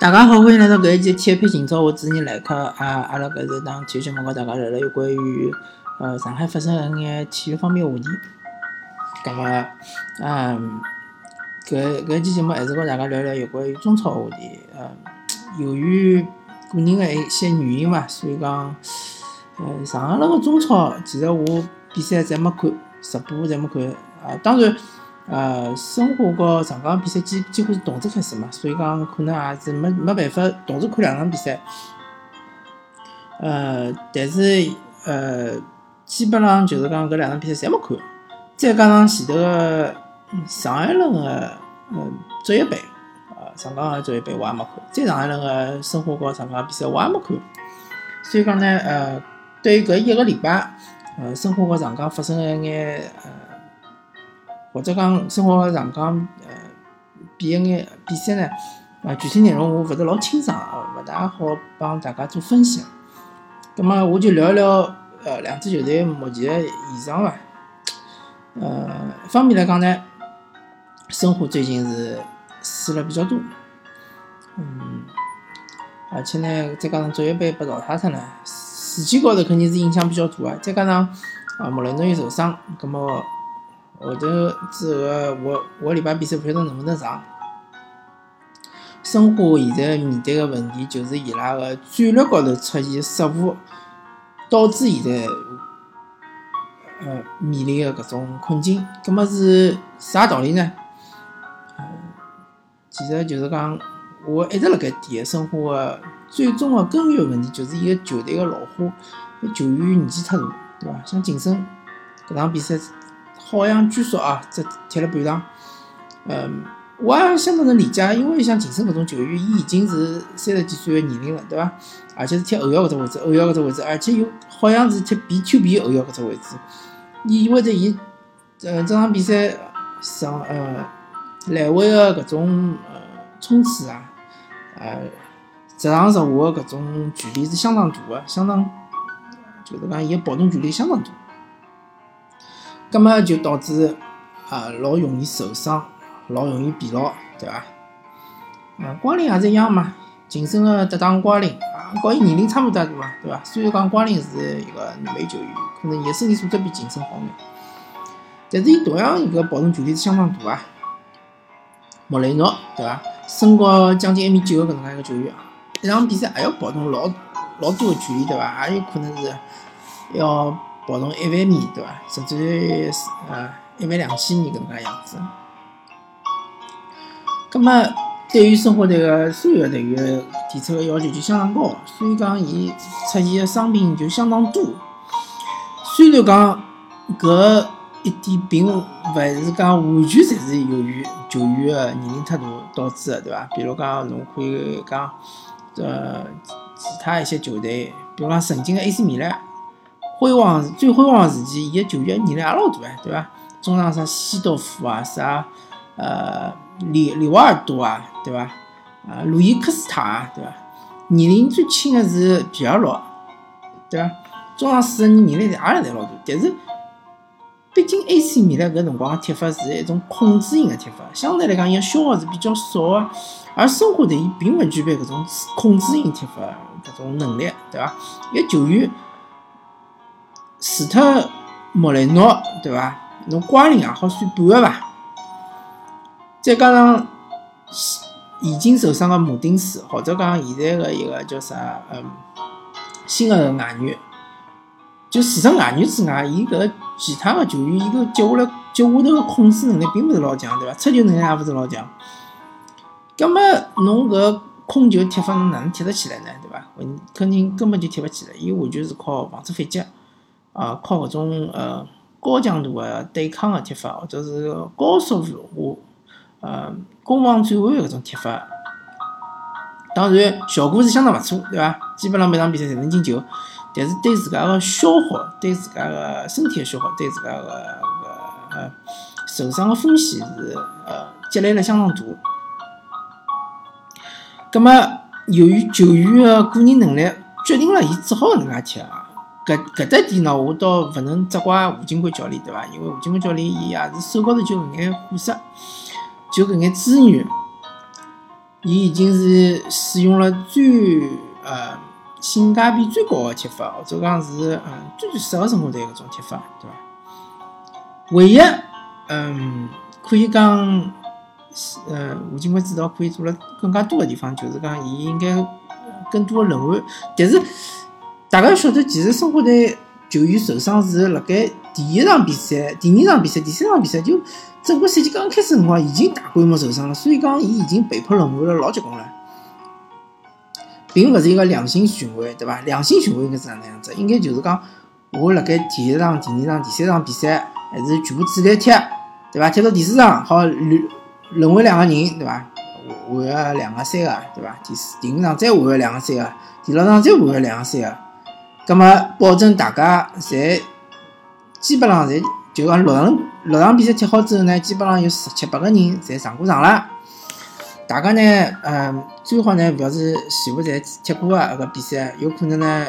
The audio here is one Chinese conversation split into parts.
大家好，欢迎来到搿一期体育篇今朝，我主持人来客啊，阿拉搿是档体育节目，跟大家聊聊有关于呃上海发生个眼体育方面话题。葛末，嗯，搿搿期节目还是跟大家聊聊有关于中超话题。嗯，由于个人的一些原因伐，所以讲，呃，上个个中超其实我比赛侪没看，直播侪没看啊。当然。呃，申花和上港比赛几几乎是同时开始嘛，所以讲可能也是没没办法同时看两场比赛。呃，但是呃，基本上就是讲搿两场比赛侪没看。再加上前头个上一轮个嗯职业杯，呃，上港个职业杯我也没看。再上一轮个申花和上港比赛我也没看。所以讲呢，呃，对于搿一个礼拜，呃，申花和上港发生个一眼呃。或者讲生活上港呃比一眼比赛呢，啊具体内容我勿是老清爽，勿大好帮大家做分析。葛末我就聊一聊呃两支球队目前的现状伐。呃，方面来讲呢，申花最近是输了比较多，嗯，而且呢再加上足协杯被淘汰脱了，士气高头肯定是影响比较大啊。再加上啊穆雷诺又受伤，葛末。后头之后个我我礼拜比赛勿晓得能不能上。申花现在面对个问题就是伊拉个战略高头出现失误，导致现在呃面临个搿种困境。葛末是啥道理呢？呃，其实就是讲，我一直辣盖提申花个最终个根源问题就是伊个球队个老化，球员年纪太大，对伐？像晋升搿场比赛。好像据说啊，只踢了半场。嗯，我也相当能理解，因为像秦升搿种球员，伊已经是三十几岁的年龄了，对伐？而且是踢后腰搿只位置，后腰搿只位置，而且又好像是踢 B Q B 后腰搿只位置，意味着伊，呃，这场比赛上呃来回的搿种呃冲刺啊，呃，直上直下的搿种距离是相当大的，相当就是讲伊个跑动距离相当大。葛末就导致啊，老容易受伤，老容易疲劳，对伐？啊，瓜林也是一样嘛。晋升个搭档瓜林啊，和伊年龄差勿多大嘛，对伐？虽然讲瓜林是一个女美球员，可能伊个身体素质比晋升好眼，但是伊同样一个跑动距离是相当大啊。莫雷诺，对伐？身高将近一米九个搿能介一个球员，一场比赛还要跑动老老多个距离，对伐？也有可能是要。跑动一万米，对伐？甚至于呃一万两千米搿能介样子。葛末对于生活队个所有队员提出个要求就相当高，所以讲伊出现个伤病就相当多。虽然讲搿一点并勿是讲完全侪是由于球员个年龄太大导致个，对伐？比如讲侬可以讲呃其他一些球队，比如讲曾经个 AC 米兰。辉煌最辉煌时期，伊个球员年龄也老大哎，对伐？中场啥西多夫啊，啥呃里里瓦尔多啊，对伐？啊，路易克斯塔啊，对伐？年龄最轻的是皮尔洛，对伐？中场四个人年龄侪也侪老大，但是毕竟 AC 米兰搿辰光个踢法是一种控制型个踢法，相对来讲伊个消耗是比较少个，而申花队伊并勿具备搿种控制型踢法搿种能力，对伐？伊个球员。除脱莫雷诺，对伐？侬瓜林也好算半个伐？再加上已经受伤个马丁斯，或者讲现在个一个叫啥，嗯，新个外援，就除脱外援之外，伊搿其他个球员，伊个接下来接下头个控制能力并勿是老强，对伐？出球能力也勿是老强。葛末侬搿控球踢法，侬哪能踢得起来呢？对伐？肯定根本就踢勿起来，伊完全是靠防守反击。啊，靠搿种呃高强度个对抗个踢法，或者是高速化呃攻防转换搿种踢法，当然效果是相当勿错，对伐？基本上每场比赛侪能进球，但是对自家个消耗，对自家个身体个消耗，对自家个个呃受伤个风险是呃积累了相当大。葛末由于球员个个人能力决定了伊只好搿能介踢啊。搿搿只点呢，我倒勿能责怪胡金贵教练，对伐？因为胡金贵教练伊也是手高头就搿眼货色，就搿眼资源，伊已经是使用了最呃性价比最高的踢法，或者讲是嗯最最适合生活队搿种踢法，对伐？唯一嗯可以讲，呃吴金贵指导可以做了更加多的地方，就是讲伊应该更多的轮换。但是大家晓得，其实生活队球员受伤是辣盖第一场比赛、第二场比赛、第三场比赛就。整个赛季刚刚开始辰光已经大规模受伤了，所以讲伊已经被迫轮换了老结棍了，并勿是一个良性循环，对伐？良性循环应该是哪能样子？应该就是讲，我辣盖第一场、第二场、第三场比赛还是全部主力踢，对伐？踢到第四场好轮轮换两个人，对伐？换个两个、三个，对伐？第四、第五场再换个两个、三个，第六场再换个两个、三个，葛么保证大家侪基本上侪。就讲六场六场比赛踢好之后呢，基本上有十七八个人侪上过场了。大家呢，嗯，最好呢，勿要是全部侪踢过个搿个比赛，有可能呢，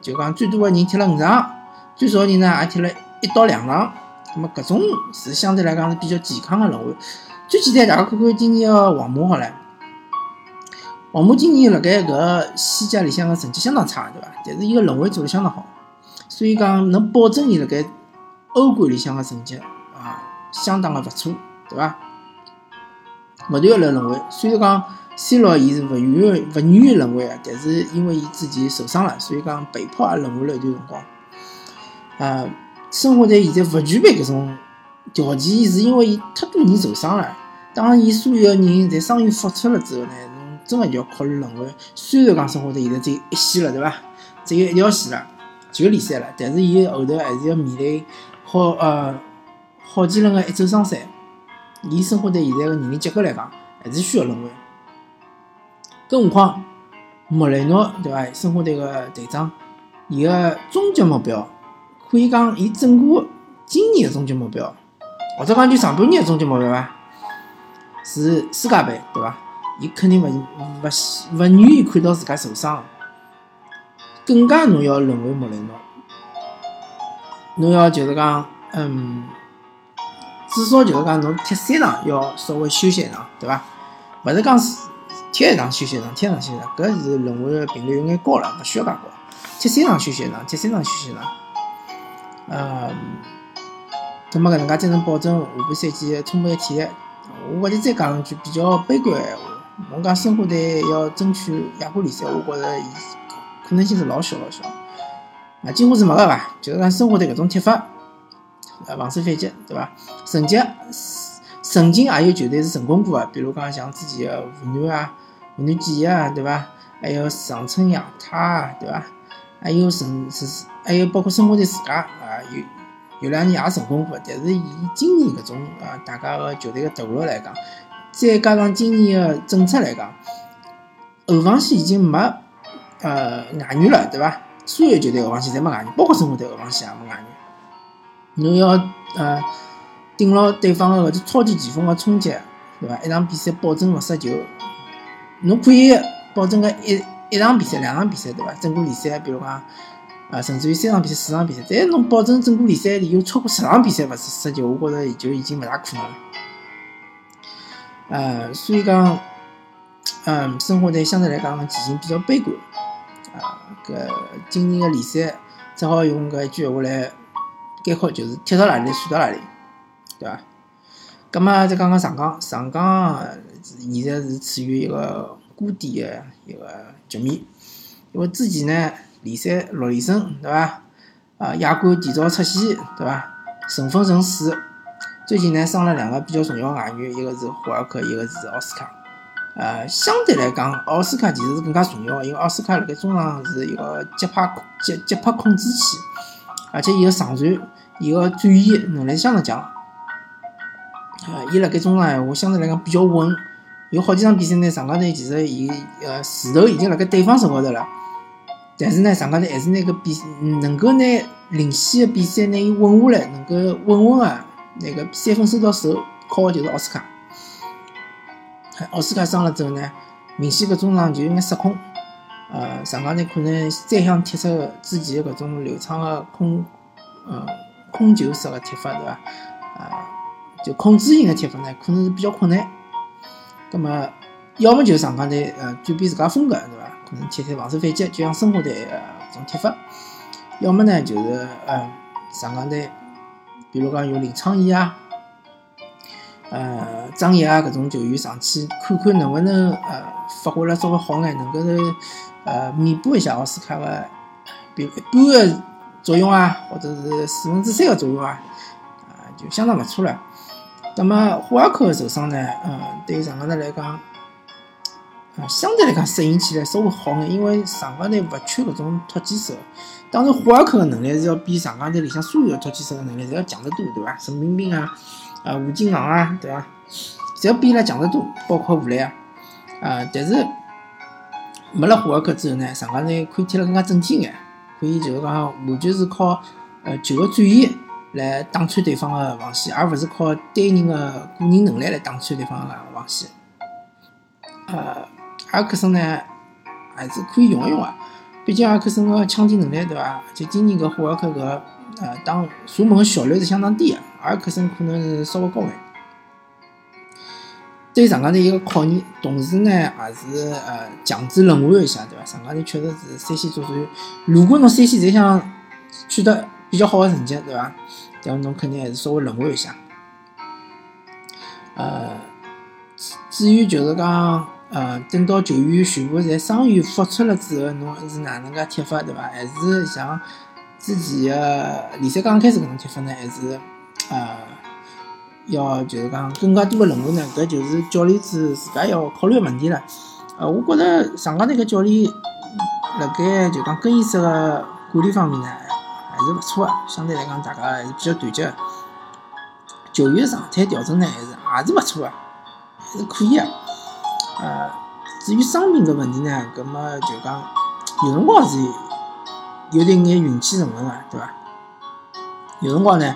就讲最多个人踢了五场，最少个人呢也踢了一到两场。那么搿种是相对来讲是比较健康的轮换。最简单，大家看看今年个皇马好了，皇马今年辣盖搿西甲里向个成绩相当差，对伐？但是伊个轮换做得相当好，所以讲能保证伊辣盖。欧冠里向个成绩啊，相当个勿错，对伐？勿断个来轮换，虽然讲 C 罗伊是勿愿意勿愿意轮换个，但是因为伊之前受伤了，所以讲被迫也轮换了一段辰光。啊，生活在现在勿具备搿种条件，是因为伊太多人受伤了。当伊所有个人侪伤愈复出了之后呢，真的就要考虑轮换。虽然讲生活队现在只有一线了，对伐？只有一条线了，就联赛了，但是伊后头还是要面临。好呃，好几轮的一周双赛，以生活队现在的年龄结构来讲，还是需要轮换。更何况莫雷诺对伐？生活队个队长，伊个终极目标，可以讲伊整个今年个终极目标，或者讲就上半年个终极目标伐？是世界杯对伐？伊肯定勿勿勿愿意看到自家受伤，更加侬要轮换莫雷诺。侬要就是讲，嗯，至少就是讲，侬踢三场要稍微休息一场，对伐？勿是讲踢一场休息一场，踢一场休息一场，搿是轮换频率有眼高了，勿需要介高。踢三场休息一场，踢三场休息一场。嗯，葛末搿能介才能保证下半赛季充沛体力。我搿里再讲一句比较悲观个闲话，我讲申花队要争取亚冠联赛，我觉着伊可能性是老小老小。啊，几乎是没个伐？就是讲申花队搿种踢法，呃，防守反击，对伐？曾经曾经也有球队是成功过个，比如讲像之前个湖南啊、湖南建业啊，对伐？还有长春亚泰啊，对伐？还有甚是还有包括申花队自家啊，有有两年也成功过，但是以今年搿种啊，大家个球队个投入来讲，再加上今年个政策来讲，后防线已经没呃外援了，对伐？所有球队后防线侪没外援，包括中国队后防线也没外援。侬要呃顶牢对方个搿只超级前锋个冲击，对伐？一场比赛保证勿失球，侬可以保证个一一场比赛、两场比赛，对伐？整个联赛，比如讲啊，甚至于三场比赛、四场比赛，但是侬保证整个联赛里有超过十场比赛勿是失球，我觉着就已经勿大可能了。呃，所以讲，嗯，生活队相对来讲前景比较悲观。啊，搿今年个联赛只好用搿一句话来概括，就是踢到哪里算到哪里，对伐？葛末再讲讲上港，上港现在是处于一个谷底个一个局面，因为之前呢联赛六连胜，对伐？啊，亚冠提早出线，对伐？顺风顺水，最近呢伤了两个比较重要外援，一个是霍尔克，一个是奥斯卡。呃，相对来讲，奥斯卡其实是更加重要，因为奥斯卡辣盖中场是一个节拍控接接拍控制器，而且伊个上传、伊个转移能力相当强。呃，伊辣盖中场闲话相对来讲比较稳，有好几场比赛呢，上港队其实伊呃势头已经辣盖对方手高头了，但是呢，上港队还是拿个比能够拿领先的比赛拿伊稳下来，能够稳稳啊，那个三分收到手，靠的就是奥斯卡。奥斯卡伤了之后呢，明显搿中场就有眼失控，呃，上港队可能再想踢出之前搿种流畅的控，呃，控球式的踢法，对伐？啊，就控制型的踢法呢，可能是比较困难。葛么，要么就上港队呃转变自家风格，对伐？可能踢踢防守反击，就像申花队呃搿种踢法；要么呢就是呃上港队，比如讲有林昌义啊、呃张毅啊搿种球员上去看看能不能呃发挥了稍微好眼，能够呃弥补一下奥斯卡的比如一半个作用啊，或者是四分之三个作用啊，啊就相当勿错了。那么霍尔克受伤呢？呃，对于上港队来讲，相对来讲适应起来稍微好眼，因为上港队勿缺搿种突击手。当然，霍尔克的能力是要比上港队里向所有的突击手的能力侪要强得多，对伐？陈彬彬啊，啊，吴金昂啊，对伐？侪要比伊拉强得多，包括吴磊啊，啊，但是没了霍尔克之后呢，上港队可以踢得更加正经眼，可以就是讲完全是靠呃球个转移。来打穿对方的防线，而勿是靠单人的个人能力来打穿对方的防线。呃，阿克森呢还是可以用一用啊，毕竟阿克森个抢点能力对伐？就今年个霍尔克个呃打射门效率是相当低的，阿克森可能是稍微高眼。对上港队一个考验，同时呢也是呃强制轮换一下对伐？上港队确实是三线作战，如果侬三线侪想取得。比较好的成绩，对伐？但侬肯定还是稍微轮换一下。呃，至于就是讲，呃，等到球员全部在伤愈复出了之后，侬是哪能介踢法，对伐？还是像之前的联赛刚开始搿种踢法呢？还是呃，要就是讲更加多的轮换呢？搿就是教练组自家要考虑的问题了。呃，我觉着上港那个教练辣盖就讲更衣室的管理方面呢。还是勿错啊，相对来讲，大家还是比较团结。球员状态调整呢，还是还是勿错啊，还是可以啊。呃，至于伤病搿问题呢，搿么就讲有辰光是有点眼运气成分啊，对伐？有辰光呢，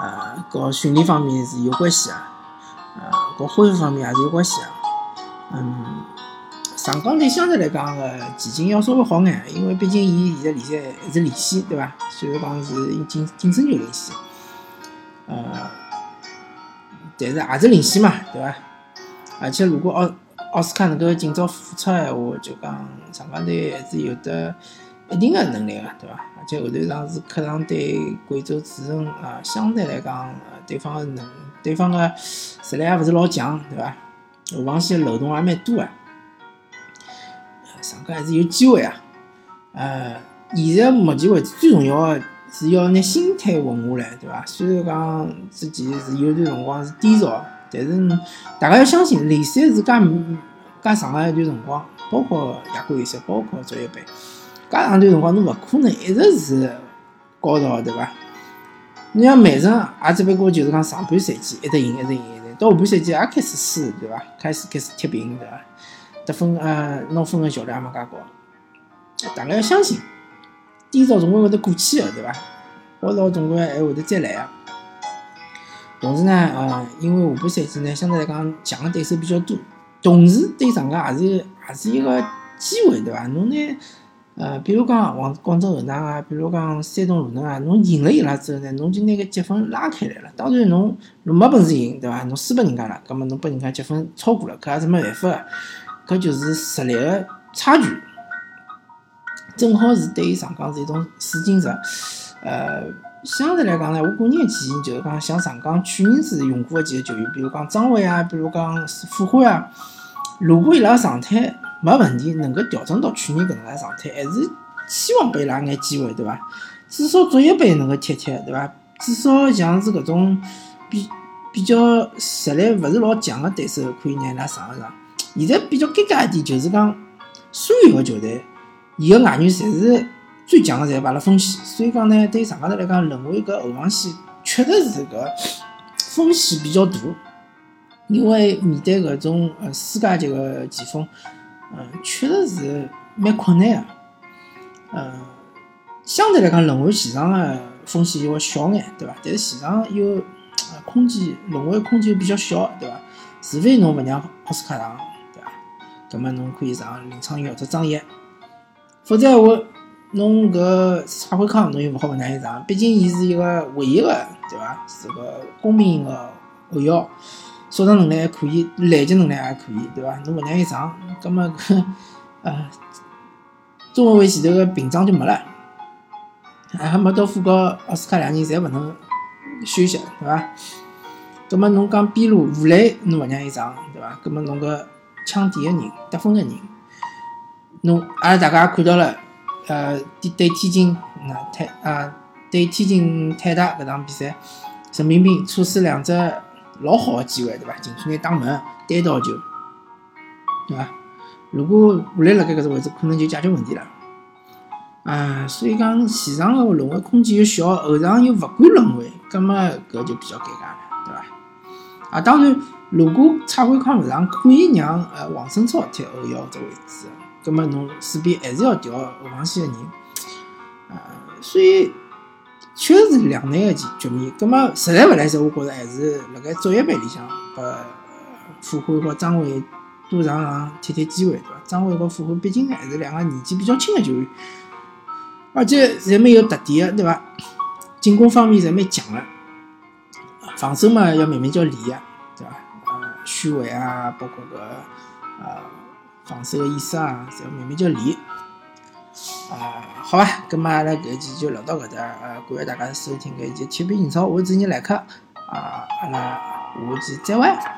呃，搞训练方面是有关系啊，呃，搞恢复方面也是有关系啊，嗯。上港队相对来讲个前景要稍微好眼，因为毕竟伊现在联赛还是领先，对伐？虽然讲是净净胜球领先，呃，但是也是领先嘛，对伐？而且如果奥奥斯卡能够尽早复出闲话，就讲上港队还是有得一定的能力个，对伐？而且后头场是客场对贵州智诚啊，相对来讲，对方个能，对方个实力也勿是老强，对伐？后防线漏洞也蛮多个。上港还是有机会啊！呃，现在目前为止最重要的是要拿心态稳下来，对伐？虽然讲之前是有段辰光是低潮，但是大家要相信联赛是介介长个一段辰光，包括亚冠联赛，包括足协杯，介长一段辰光侬勿可能一直是高潮，对伐？你像曼城也只不过就是讲上半赛季一直赢，一直赢，一直赢，到下半赛季也开始输，对伐？开始开始踢平，对伐？得分呃，拿分的效率也没介高，大家要相信，低潮总归会得过去的，对伐？高潮总归还会得再来啊。同时呢，呃，因为下半赛季呢，相对来讲强的对手比较多，同时对上港也是也是一个机会，对伐？侬呢，呃，比如讲广广州恒大啊，比如讲山东鲁能啊，侬赢了伊拉之后呢，侬就拿个积分拉开来了。当然，侬侬没本事赢，对伐？侬输拨人家了，葛末侬拨人家积分超过了，搿也是没办法个。搿就是实力的差距，正好是对于上港是一种试金石。呃，相对来讲呢，我个人的建议就是讲，像上港去年子用过的几个球员，比如讲张伟啊，比如讲傅欢啊，如果伊拉状态没问题，能够调整到去年搿能介状态，还是希望拨伊拉眼机会，对伐？至少足协杯能够踢踢，对伐？至少像是搿种比比较实力勿是老强的对手，可以让伊拉上一上。现在比较尴尬一点，就是讲所有个球队，伊个外援侪是最强个，侪摆辣锋线，所以讲呢，对上港队来讲，沦为搿后防线确实是搿风险比较大，因为面对搿种呃世界级个前锋，嗯，确实是蛮困难个，呃，相对来讲轮换前场个风险就会小眼，对伐？但是前场又空间轮换空间又比较小，对伐？除非侬勿让奥斯卡上。葛末侬可以上林昌义或者张掖，否则话侬搿蔡慧康侬又勿好勿让伊上，毕竟伊是一个唯一个对伐？是个公平个后腰，速度能力还可以，拦截能力还可以，对伐？侬勿让伊上，葛末搿呃，中后卫前头个屏障就没了。还没到副高奥斯卡两人侪勿能休息，对伐？葛末侬讲边路吴磊，侬勿让伊上，对伐？葛末侬搿抢点个人、得分个人，侬阿拉大家也看到了，呃，对对天津那泰啊，对天津泰达搿场比赛，人民币错失两只。老好个机会，对伐？进出眼打门，单刀球，对伐？如果吴磊辣盖搿只位置，可能就解决问题了。啊，所以讲前场个轮换空间又小，后场又勿敢轮换，葛末搿就比较尴尬了，对伐？啊，当然，如果蔡慧康勿上，可以让呃王胜超踢后腰只位置，葛末侬势必还是要调后防线个人。啊，所以。确实是两难个局局面，葛末实在勿来塞，我觉着还是辣盖足协杯里向拨傅欢和张伟多上场踢踢机会，对伐？张伟和傅欢毕竟还是两个年纪比较轻个球员，而且侪蛮有特点个，对伐？进攻方面侪蛮强个，防守嘛要慢慢叫练个，对伐？呃，虚位啊，包括搿呃防守个意识啊，侪要慢慢叫练。啊，好吧，咁么阿拉搿期就聊到搿搭，呃，感谢大家收听搿一期铁皮英超，我是主持人来客，啊，阿拉下期再会。